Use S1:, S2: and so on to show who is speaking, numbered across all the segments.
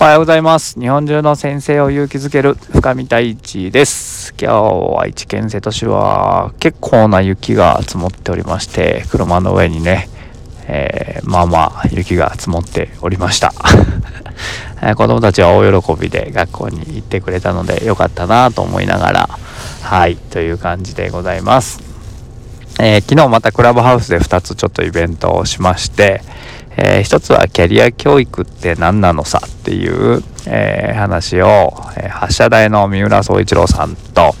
S1: おはようございます。日本中の先生を勇気づける深見太一です。今日は愛知県瀬戸市は結構な雪が積もっておりまして、車の上にね、えー、まあまあ雪が積もっておりました。子供たちは大喜びで学校に行ってくれたのでよかったなと思いながら、はい、という感じでございます。えー、昨日またクラブハウスで2つちょっとイベントをしまして、えー、一つはキャリア教育って何なのさっていう、えー、話を、え、発射台の三浦総一郎さんと、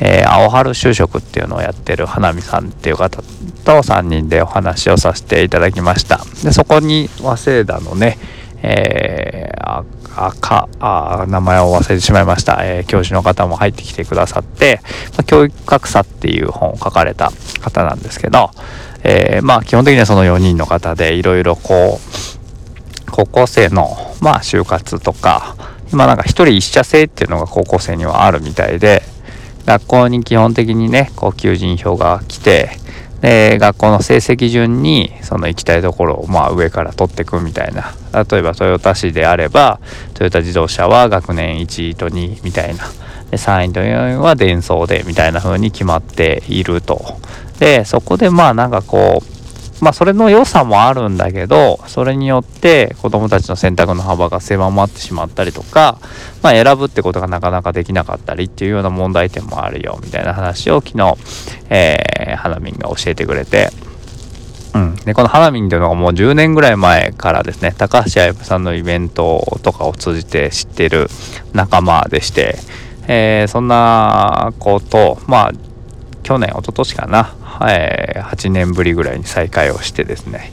S1: えー、青春就職っていうのをやってる花見さんっていう方と3人でお話をさせていただきました。でそこに早稲田のね、えー、赤あ名前を忘れてしまいました、えー、教師の方も入ってきてくださって、まあ、教育格差っていう本を書かれた方なんですけど、えー、まあ基本的にはその4人の方でいろいろこう高校生のまあ就活とか今なんか一人一社制っていうのが高校生にはあるみたいで学校に基本的にねこう求人票が来てで学校の成績順にその行きたいところをまあ上から取っていくみたいな。例えば豊田市であればトヨタ自動車は学年1位と2位みたいな。で3位と4位は伝送でみたいな風に決まっていると。でそこでまあなんかこうまあそれの良さもあるんだけどそれによって子どもたちの選択の幅が狭まってしまったりとか、まあ、選ぶってことがなかなかできなかったりっていうような問題点もあるよみたいな話を昨日、えー、花見が教えてくれて。うん、でこの花見っていうのがもう10年ぐらい前からですね高橋愛さんのイベントとかを通じて知ってる仲間でして、えー、そんな子とまあ去年一昨年かな。えー、8年ぶりぐらいに再会をしてですね。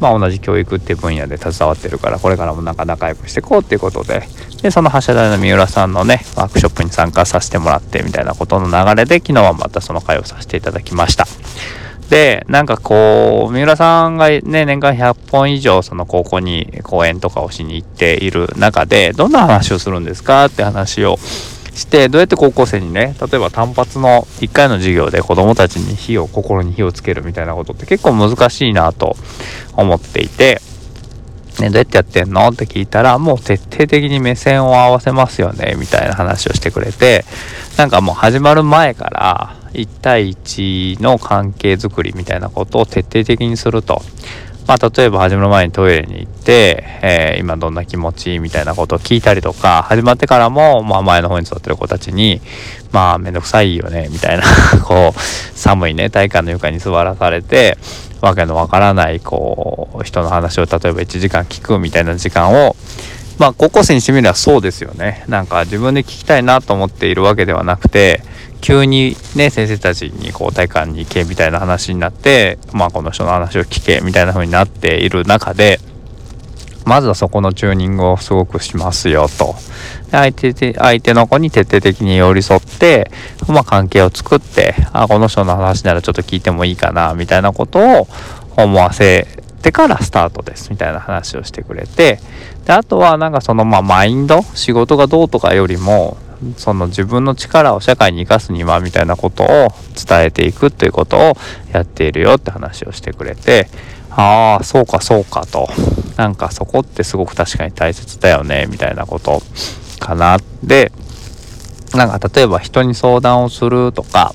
S1: まあ同じ教育っていう分野で携わってるからこれからもなんか仲良くしていこうっていうことで。でその橋田の三浦さんのねワークショップに参加させてもらってみたいなことの流れで昨日はまたその会をさせていただきました。でなんかこう三浦さんがね年間100本以上その高校に講演とかをしに行っている中でどんな話をするんですかって話をしてどうやって高校生にね例えば単発の1回の授業で子どもたちに火を心に火をつけるみたいなことって結構難しいなと思っていて、ね、どうやってやってんのって聞いたらもう徹底的に目線を合わせますよねみたいな話をしてくれてなんかもう始まる前から1対1の関係づくりみたいなことを徹底的にすると。まあ、例えば始まる前にトイレに行って、えー、今どんな気持ちみたいなことを聞いたりとか始まってからも、まあ、前の方に座ってる子たちにまあめんどくさいよねみたいな こう寒いね体育館の床に座らされてわけのわからないこう人の話を例えば1時間聞くみたいな時間をまあ高校生にしてみればそうですよね。なんか自分で聞きたいなと思っているわけではなくて急にね先生たちにこう体育館に行けみたいな話になってまあこの人の話を聞けみたいな風になっている中でまずはそこのチューニングをすごくしますよと。相手相手の子に徹底的に寄り添って、まあ、関係を作って、あ、この人の話ならちょっと聞いてもいいかな、みたいなことを思わせてからスタートです、みたいな話をしてくれて、であとはなんかそのまあマインド、仕事がどうとかよりも、その自分の力を社会に生かすにはみたいなことを伝えていくということをやっているよって話をしてくれてああそうかそうかと。なんかそこってすごく確かに大切だよねみたいなことかな。でなんか例えば人に相談をするとか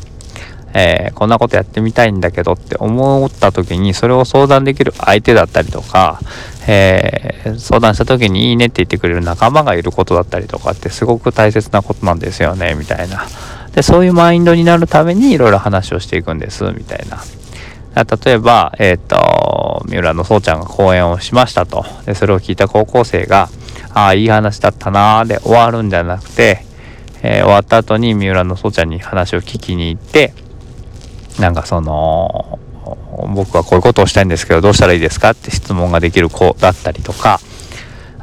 S1: えー、こんなことやってみたいんだけどって思った時にそれを相談できる相手だったりとか、えー、相談した時にいいねって言ってくれる仲間がいることだったりとかってすごく大切なことなんですよねみたいな。でそういうマインドになるためにいろいろ話をしていくんですみたいな。例えば、えっ、ー、と三浦のそうちゃんが講演をしましたと。でそれを聞いた高校生がああいい話だったなーで終わるんじゃなくて、え終わった後に三浦のそうちゃんに話を聞きに行ってなんかその僕はこういうことをしたいんですけどどうしたらいいですかって質問ができる子だったりとか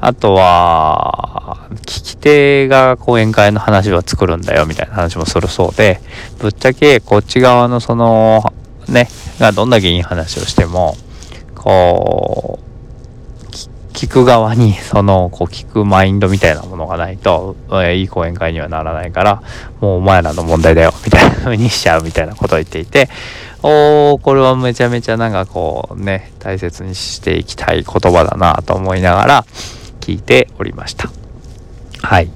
S1: あとは聞き手が講演会の話は作るんだよみたいな話もするそうでぶっちゃけこっち側のそのねがどんだけいい話をしてもこう聞く側にそのこう聞くマインドみたいなものがないと、え、いい講演会にはならないからもうお前らの問題だよみたいな風にしちゃうみたいなことを言っていておーこれはめちゃめちゃなんかこうね大切にしていきたい言葉だなと思いながら聞いておりました。はい。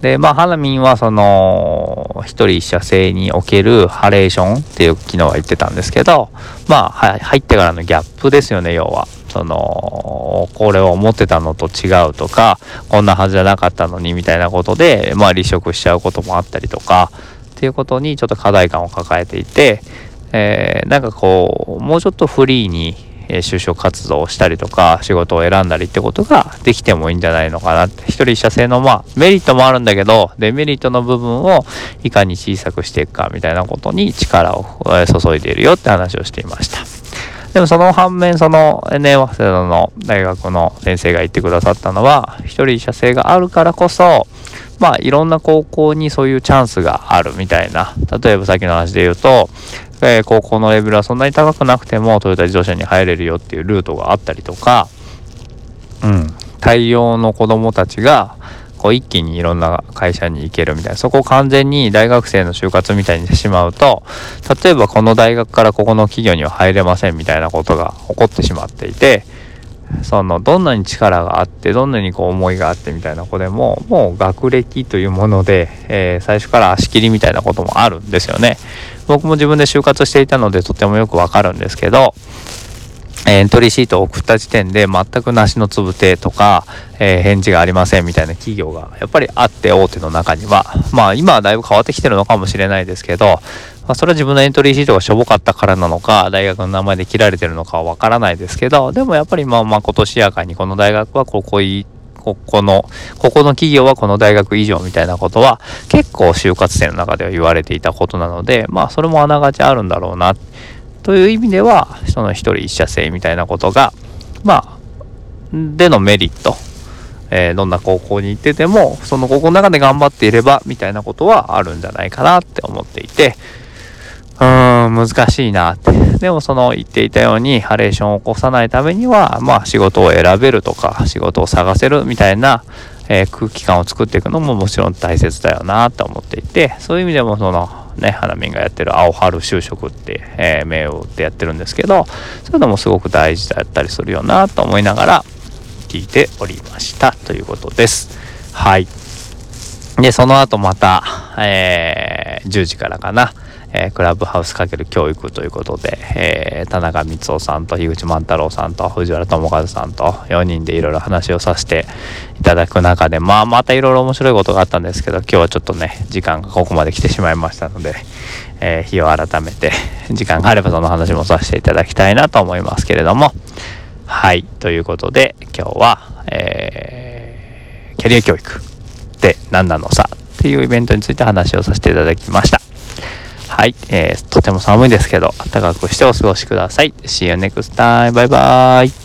S1: で、まあ、ハラミンはその、一人一社制におけるハレーションっていう機能は言ってたんですけど、まあ、入ってからのギャップですよね、要は。その、これを思ってたのと違うとか、こんなはずじゃなかったのにみたいなことで、まあ、離職しちゃうこともあったりとか、っていうことにちょっと課題感を抱えていて、えー、なんかこう、もうちょっとフリーにえ就職活動をしたりとか仕事を選んだりってことができてもいいんじゃないのかなって。一人一社制のまあメリットもあるんだけどデメリットの部分をいかに小さくしていくかみたいなことに力を注いでいるよって話をしていました。でもその反面その NA 早稲田の大学の先生が言ってくださったのは一人一社制があるからこそまあいろんな高校にそういうチャンスがあるみたいな。例えばさっきの話で言うとえー、高校のレベルはそんなに高くなくてもトヨタ自動車に入れるよっていうルートがあったりとか、うん、大量の子供たちがこう一気にいろんな会社に行けるみたいなそこを完全に大学生の就活みたいにしてしまうと例えばこの大学からここの企業には入れませんみたいなことが起こってしまっていてそのどんなに力があってどんなにこう思いがあってみたいな子でももう学歴というもので、えー、最初から足切りみたいなこともあるんですよね。僕も自分で就活していたのでとてもよくわかるんですけど、エントリーシートを送った時点で全く梨のつぶてとか、えー、返事がありませんみたいな企業がやっぱりあって大手の中には。まあ今はだいぶ変わってきてるのかもしれないですけど、まあ、それは自分のエントリーシートがしょぼかったからなのか大学の名前で切られてるのかはわからないですけどでもやっぱりまあまあ今年やかにこの大学はここいここの、ここの企業はこの大学以上みたいなことは結構就活生の中では言われていたことなので、まあそれもあながちあるんだろうな、という意味では、その一人一社制みたいなことが、まあ、でのメリット、えー、どんな高校に行ってても、その高校の中で頑張っていれば、みたいなことはあるんじゃないかなって思っていて、うーん、難しいなって。でもその言っていたようにハレーションを起こさないためには、まあ仕事を選べるとか、仕事を探せるみたいな、えー、空気感を作っていくのももちろん大切だよなと思っていて、そういう意味でもその、ね、花見がやってる青春就職って、えー、銘を打ってやってるんですけど、そういうのもすごく大事だったりするよなと思いながら聞いておりましたということです。はい。で、その後また、えー、10時からかな。えー、クラブハウスかける教育ということで、えー、田中光夫さんと樋口万太郎さんと藤原智和さんと4人でいろいろ話をさせていただく中で、まあ、またいろいろ面白いことがあったんですけど、今日はちょっとね、時間がここまで来てしまいましたので、えー、日を改めて、時間があればその話もさせていただきたいなと思いますけれども、はい、ということで、今日は、えー、キャリア教育って何なのさっていうイベントについて話をさせていただきました。はい、えー、とても寒いですけど、暖かくしてお過ごしください。See you next time. バイバイ。